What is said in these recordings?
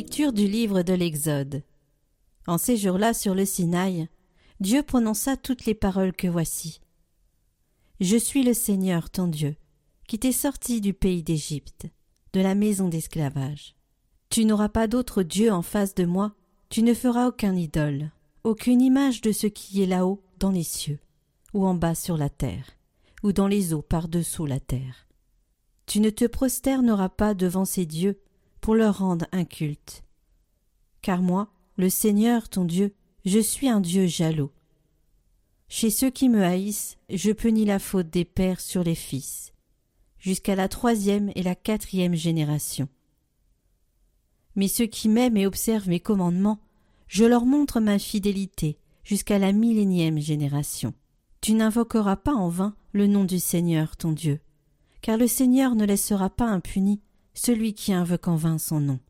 Lecture du livre de l'Exode. En ces jours-là sur le Sinaï, Dieu prononça toutes les paroles que voici. Je suis le Seigneur ton Dieu, qui t'est sorti du pays d'Égypte, de la maison d'esclavage. Tu n'auras pas d'autre Dieu en face de moi, tu ne feras aucun idole, aucune image de ce qui est là-haut dans les cieux, ou en bas sur la terre, ou dans les eaux par-dessous la terre. Tu ne te prosterneras pas devant ces dieux pour leur rendre un culte. Car moi, le Seigneur ton Dieu, je suis un Dieu jaloux. Chez ceux qui me haïssent, je punis la faute des pères sur les fils, jusqu'à la troisième et la quatrième génération. Mais ceux qui m'aiment et observent mes commandements, je leur montre ma fidélité jusqu'à la millénième génération. Tu n'invoqueras pas en vain le nom du Seigneur ton Dieu, car le Seigneur ne laissera pas impuni celui qui invoque en vain son nom.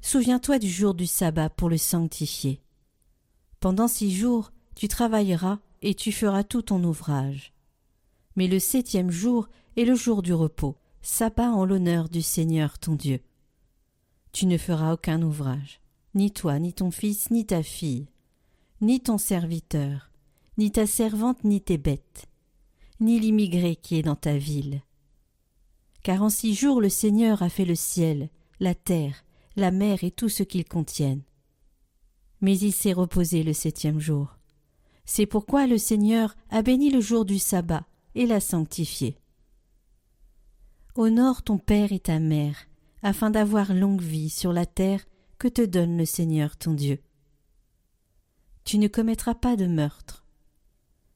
Souviens-toi du jour du sabbat pour le sanctifier. Pendant six jours, tu travailleras et tu feras tout ton ouvrage. Mais le septième jour est le jour du repos, sabbat en l'honneur du Seigneur ton Dieu. Tu ne feras aucun ouvrage, ni toi, ni ton fils, ni ta fille, ni ton serviteur, ni ta servante, ni tes bêtes, ni l'immigré qui est dans ta ville, car en six jours le Seigneur a fait le ciel, la terre, la mer et tout ce qu'ils contiennent. Mais il s'est reposé le septième jour. C'est pourquoi le Seigneur a béni le jour du sabbat et l'a sanctifié. Honore ton père et ta mère, afin d'avoir longue vie sur la terre que te donne le Seigneur ton Dieu. Tu ne commettras pas de meurtre.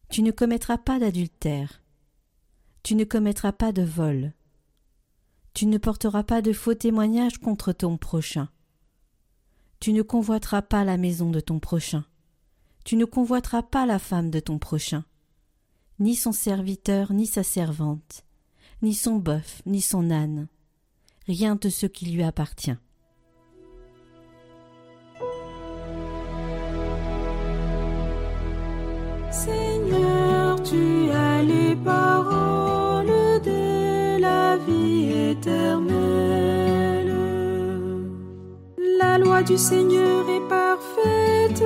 Tu ne commettras pas d'adultère. Tu ne commettras pas de vol. Tu ne porteras pas de faux témoignages contre ton prochain. Tu ne convoiteras pas la maison de ton prochain. Tu ne convoiteras pas la femme de ton prochain, ni son serviteur, ni sa servante, ni son bœuf, ni son âne, rien de ce qui lui appartient. Seigneur, tu as les paroles La loi du Seigneur est parfaite,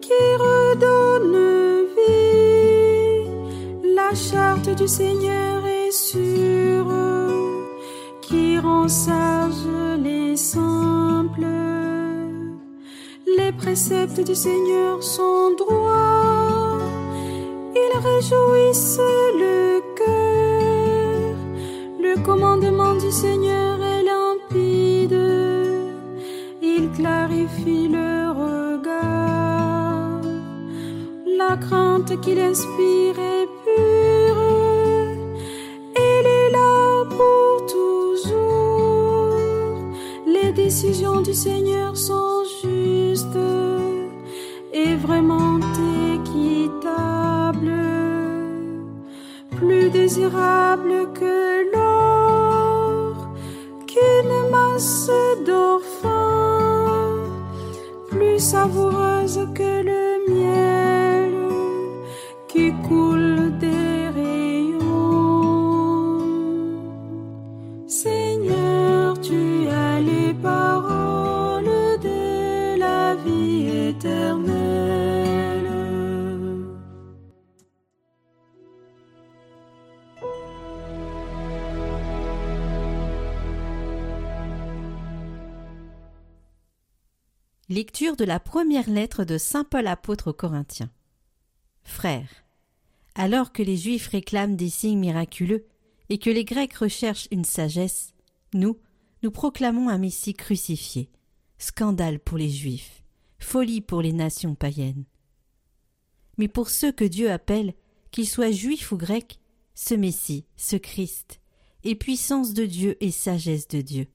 qui redonne vie. La charte du Seigneur est sûre, qui rend sage les simples. Les préceptes du Seigneur sont droits, ils réjouissent. Le commandement du Seigneur est limpide, il clarifie le regard. La crainte qu'il inspire est pure, il est là pour toujours. Les décisions du Seigneur sont justes et vraiment équitables, plus désirables plus savoureuse que Lecture de la première lettre de Saint Paul apôtre aux Corinthiens. Frères, alors que les Juifs réclament des signes miraculeux et que les Grecs recherchent une sagesse, nous, nous proclamons un Messie crucifié, scandale pour les Juifs, folie pour les nations païennes. Mais pour ceux que Dieu appelle, qu'ils soient juifs ou grecs, ce Messie, ce Christ, est puissance de Dieu et sagesse de Dieu.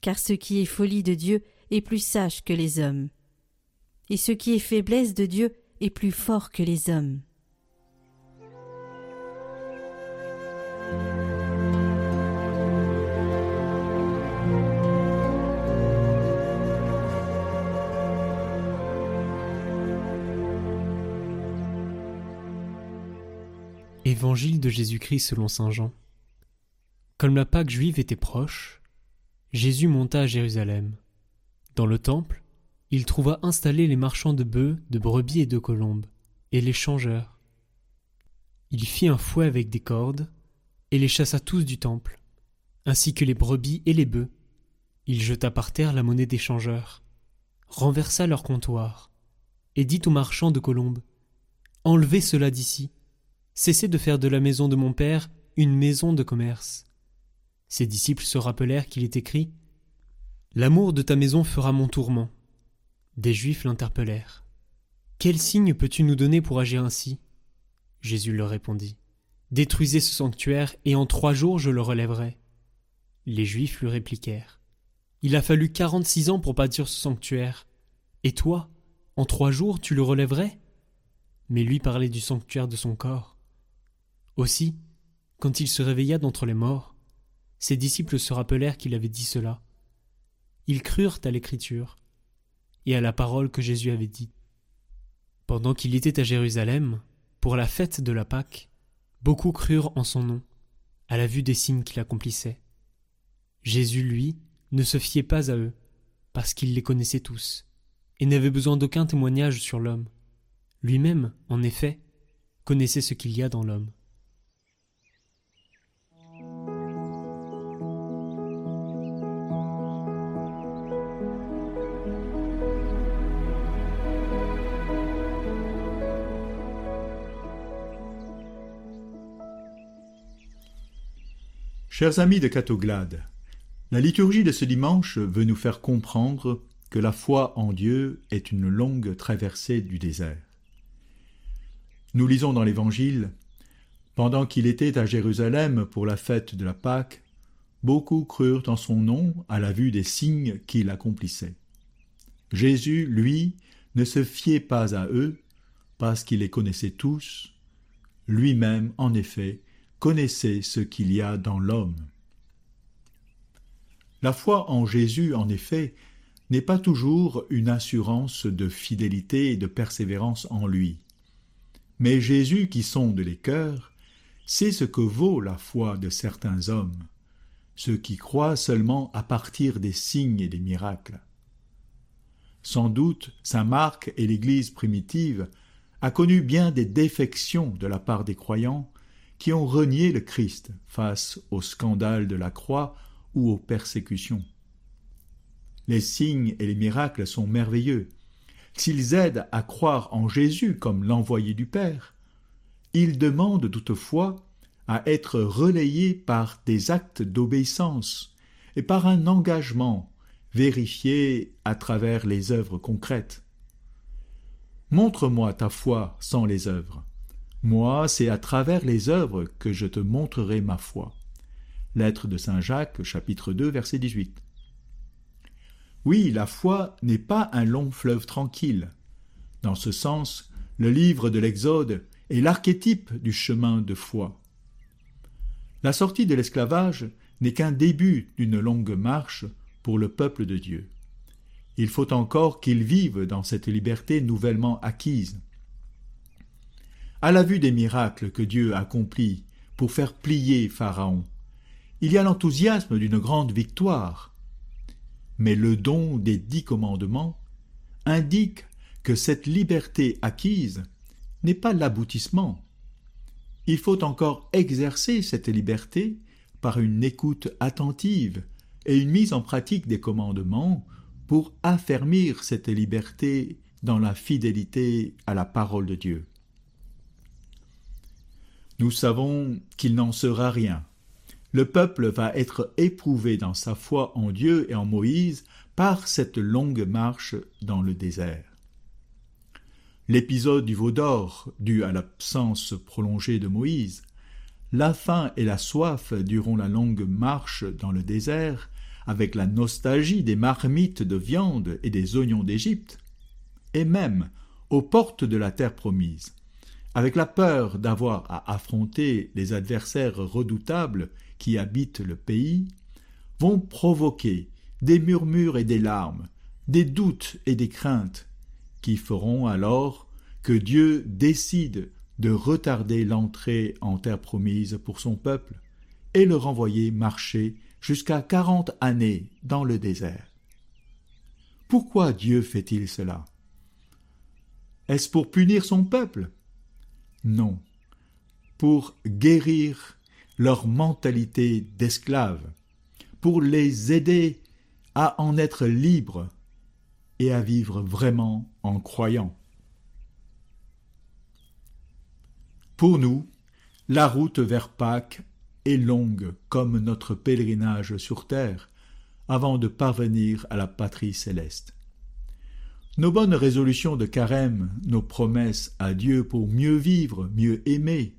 Car ce qui est folie de Dieu est plus sage que les hommes, et ce qui est faiblesse de Dieu est plus fort que les hommes. Évangile de Jésus-Christ selon Saint Jean. Comme la Pâque juive était proche, Jésus monta à Jérusalem. Dans le temple, il trouva installés les marchands de bœufs, de brebis et de colombes, et les changeurs. Il fit un fouet avec des cordes, et les chassa tous du temple, ainsi que les brebis et les bœufs. Il jeta par terre la monnaie des changeurs, renversa leur comptoir, et dit aux marchands de colombes Enlevez cela d'ici, cessez de faire de la maison de mon père une maison de commerce. Ses disciples se rappelèrent qu'il est écrit L'amour de ta maison fera mon tourment. Des Juifs l'interpellèrent. Quel signe peux-tu nous donner pour agir ainsi? Jésus leur répondit. Détruisez ce sanctuaire, et en trois jours je le relèverai. Les Juifs lui répliquèrent. Il a fallu quarante-six ans pour bâtir ce sanctuaire. Et toi, en trois jours tu le relèverais? Mais lui parlait du sanctuaire de son corps. Aussi, quand il se réveilla d'entre les morts, ses disciples se rappelèrent qu'il avait dit cela. Ils crurent à l'écriture et à la parole que Jésus avait dite. Pendant qu'il était à Jérusalem, pour la fête de la Pâque, beaucoup crurent en son nom, à la vue des signes qu'il accomplissait. Jésus, lui, ne se fiait pas à eux, parce qu'il les connaissait tous, et n'avait besoin d'aucun témoignage sur l'homme. Lui-même, en effet, connaissait ce qu'il y a dans l'homme. Chers amis de Catoglade, la liturgie de ce dimanche veut nous faire comprendre que la foi en Dieu est une longue traversée du désert. Nous lisons dans l'Évangile Pendant qu'il était à Jérusalem pour la fête de la Pâque, beaucoup crurent en son nom à la vue des signes qu'il accomplissait. Jésus, lui, ne se fiait pas à eux, parce qu'il les connaissait tous. Lui-même, en effet, connaissez ce qu'il y a dans l'homme. La foi en Jésus, en effet, n'est pas toujours une assurance de fidélité et de persévérance en lui. Mais Jésus, qui sonde les cœurs, sait ce que vaut la foi de certains hommes, ceux qui croient seulement à partir des signes et des miracles. Sans doute, saint Marc et l'Église primitive a connu bien des défections de la part des croyants qui ont renié le Christ face au scandale de la croix ou aux persécutions. Les signes et les miracles sont merveilleux. S'ils aident à croire en Jésus comme l'envoyé du Père, ils demandent toutefois à être relayés par des actes d'obéissance et par un engagement vérifié à travers les œuvres concrètes. Montre-moi ta foi sans les œuvres, moi, c'est à travers les œuvres que je te montrerai ma foi. Lettre de Saint Jacques, chapitre 2, verset 18. Oui, la foi n'est pas un long fleuve tranquille. Dans ce sens, le livre de l'Exode est l'archétype du chemin de foi. La sortie de l'esclavage n'est qu'un début d'une longue marche pour le peuple de Dieu. Il faut encore qu'il vive dans cette liberté nouvellement acquise. À la vue des miracles que Dieu accomplit pour faire plier Pharaon, il y a l'enthousiasme d'une grande victoire. Mais le don des dix commandements indique que cette liberté acquise n'est pas l'aboutissement. Il faut encore exercer cette liberté par une écoute attentive et une mise en pratique des commandements pour affermir cette liberté dans la fidélité à la parole de Dieu. Nous savons qu'il n'en sera rien. Le peuple va être éprouvé dans sa foi en Dieu et en Moïse par cette longue marche dans le désert. L'épisode du veau d'or, dû à l'absence prolongée de Moïse, la faim et la soif durant la longue marche dans le désert, avec la nostalgie des marmites de viande et des oignons d'Égypte, et même aux portes de la terre promise, avec la peur d'avoir à affronter les adversaires redoutables qui habitent le pays, vont provoquer des murmures et des larmes, des doutes et des craintes, qui feront alors que Dieu décide de retarder l'entrée en terre promise pour son peuple et le renvoyer marcher jusqu'à quarante années dans le désert. Pourquoi Dieu fait-il cela? Est-ce pour punir son peuple? Non, pour guérir leur mentalité d'esclaves, pour les aider à en être libres et à vivre vraiment en croyant. Pour nous, la route vers Pâques est longue comme notre pèlerinage sur terre avant de parvenir à la patrie céleste. Nos bonnes résolutions de carême, nos promesses à Dieu pour mieux vivre, mieux aimer,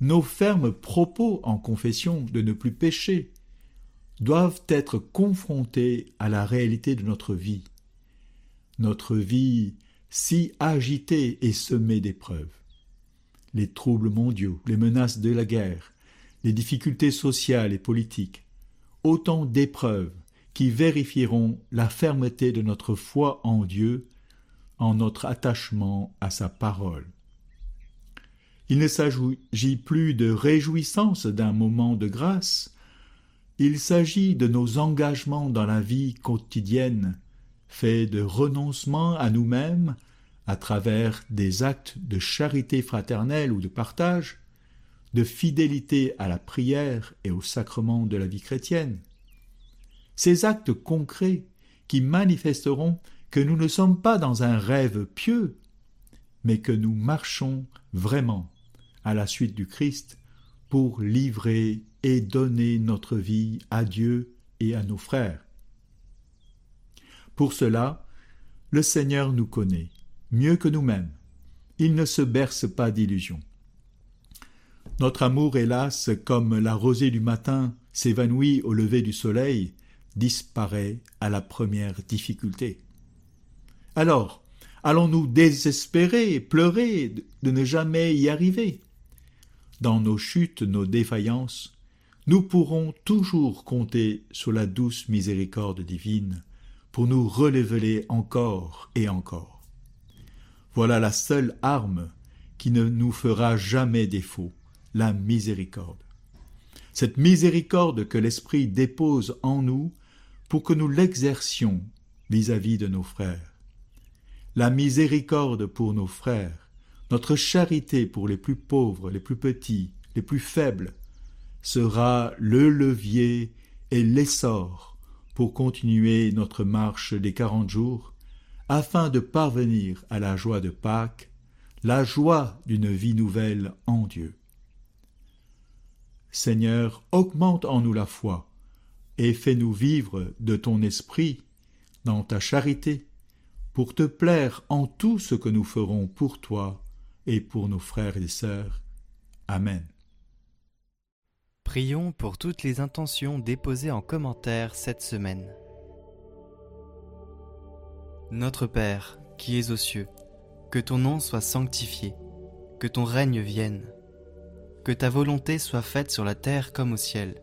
nos fermes propos en confession de ne plus pécher, doivent être confrontés à la réalité de notre vie. Notre vie si agitée et semée d'épreuves. Les troubles mondiaux, les menaces de la guerre, les difficultés sociales et politiques, autant d'épreuves qui vérifieront la fermeté de notre foi en Dieu, en notre attachement à sa parole. Il ne s'agit plus de réjouissance d'un moment de grâce, il s'agit de nos engagements dans la vie quotidienne, faits de renoncement à nous-mêmes à travers des actes de charité fraternelle ou de partage, de fidélité à la prière et au sacrement de la vie chrétienne. Ces actes concrets qui manifesteront que nous ne sommes pas dans un rêve pieux, mais que nous marchons vraiment à la suite du Christ pour livrer et donner notre vie à Dieu et à nos frères. Pour cela, le Seigneur nous connaît, mieux que nous-mêmes. Il ne se berce pas d'illusions. Notre amour, hélas, comme la rosée du matin s'évanouit au lever du soleil, disparaît à la première difficulté. Alors, allons-nous désespérer, pleurer de ne jamais y arriver? Dans nos chutes, nos défaillances, nous pourrons toujours compter sur la douce miséricorde divine pour nous relever encore et encore. Voilà la seule arme qui ne nous fera jamais défaut, la miséricorde. Cette miséricorde que l'Esprit dépose en nous pour que nous l'exercions vis-à-vis de nos frères. La miséricorde pour nos frères, notre charité pour les plus pauvres, les plus petits, les plus faibles, sera le levier et l'essor pour continuer notre marche des quarante jours, afin de parvenir à la joie de Pâques, la joie d'une vie nouvelle en Dieu. Seigneur, augmente en nous la foi, et fais-nous vivre de ton esprit dans ta charité, pour te plaire en tout ce que nous ferons pour toi et pour nos frères et sœurs. Amen. Prions pour toutes les intentions déposées en commentaire cette semaine. Notre Père, qui es aux cieux, que ton nom soit sanctifié, que ton règne vienne, que ta volonté soit faite sur la terre comme au ciel.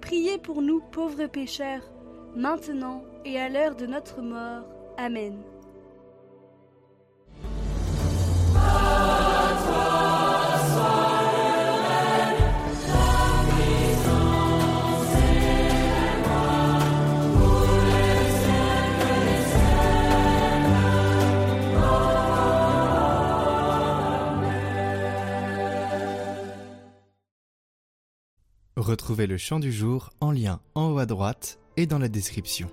priez pour nous pauvres pécheurs, maintenant et à l'heure de notre mort. Amen. Retrouvez le chant du jour en lien en haut à droite et dans la description.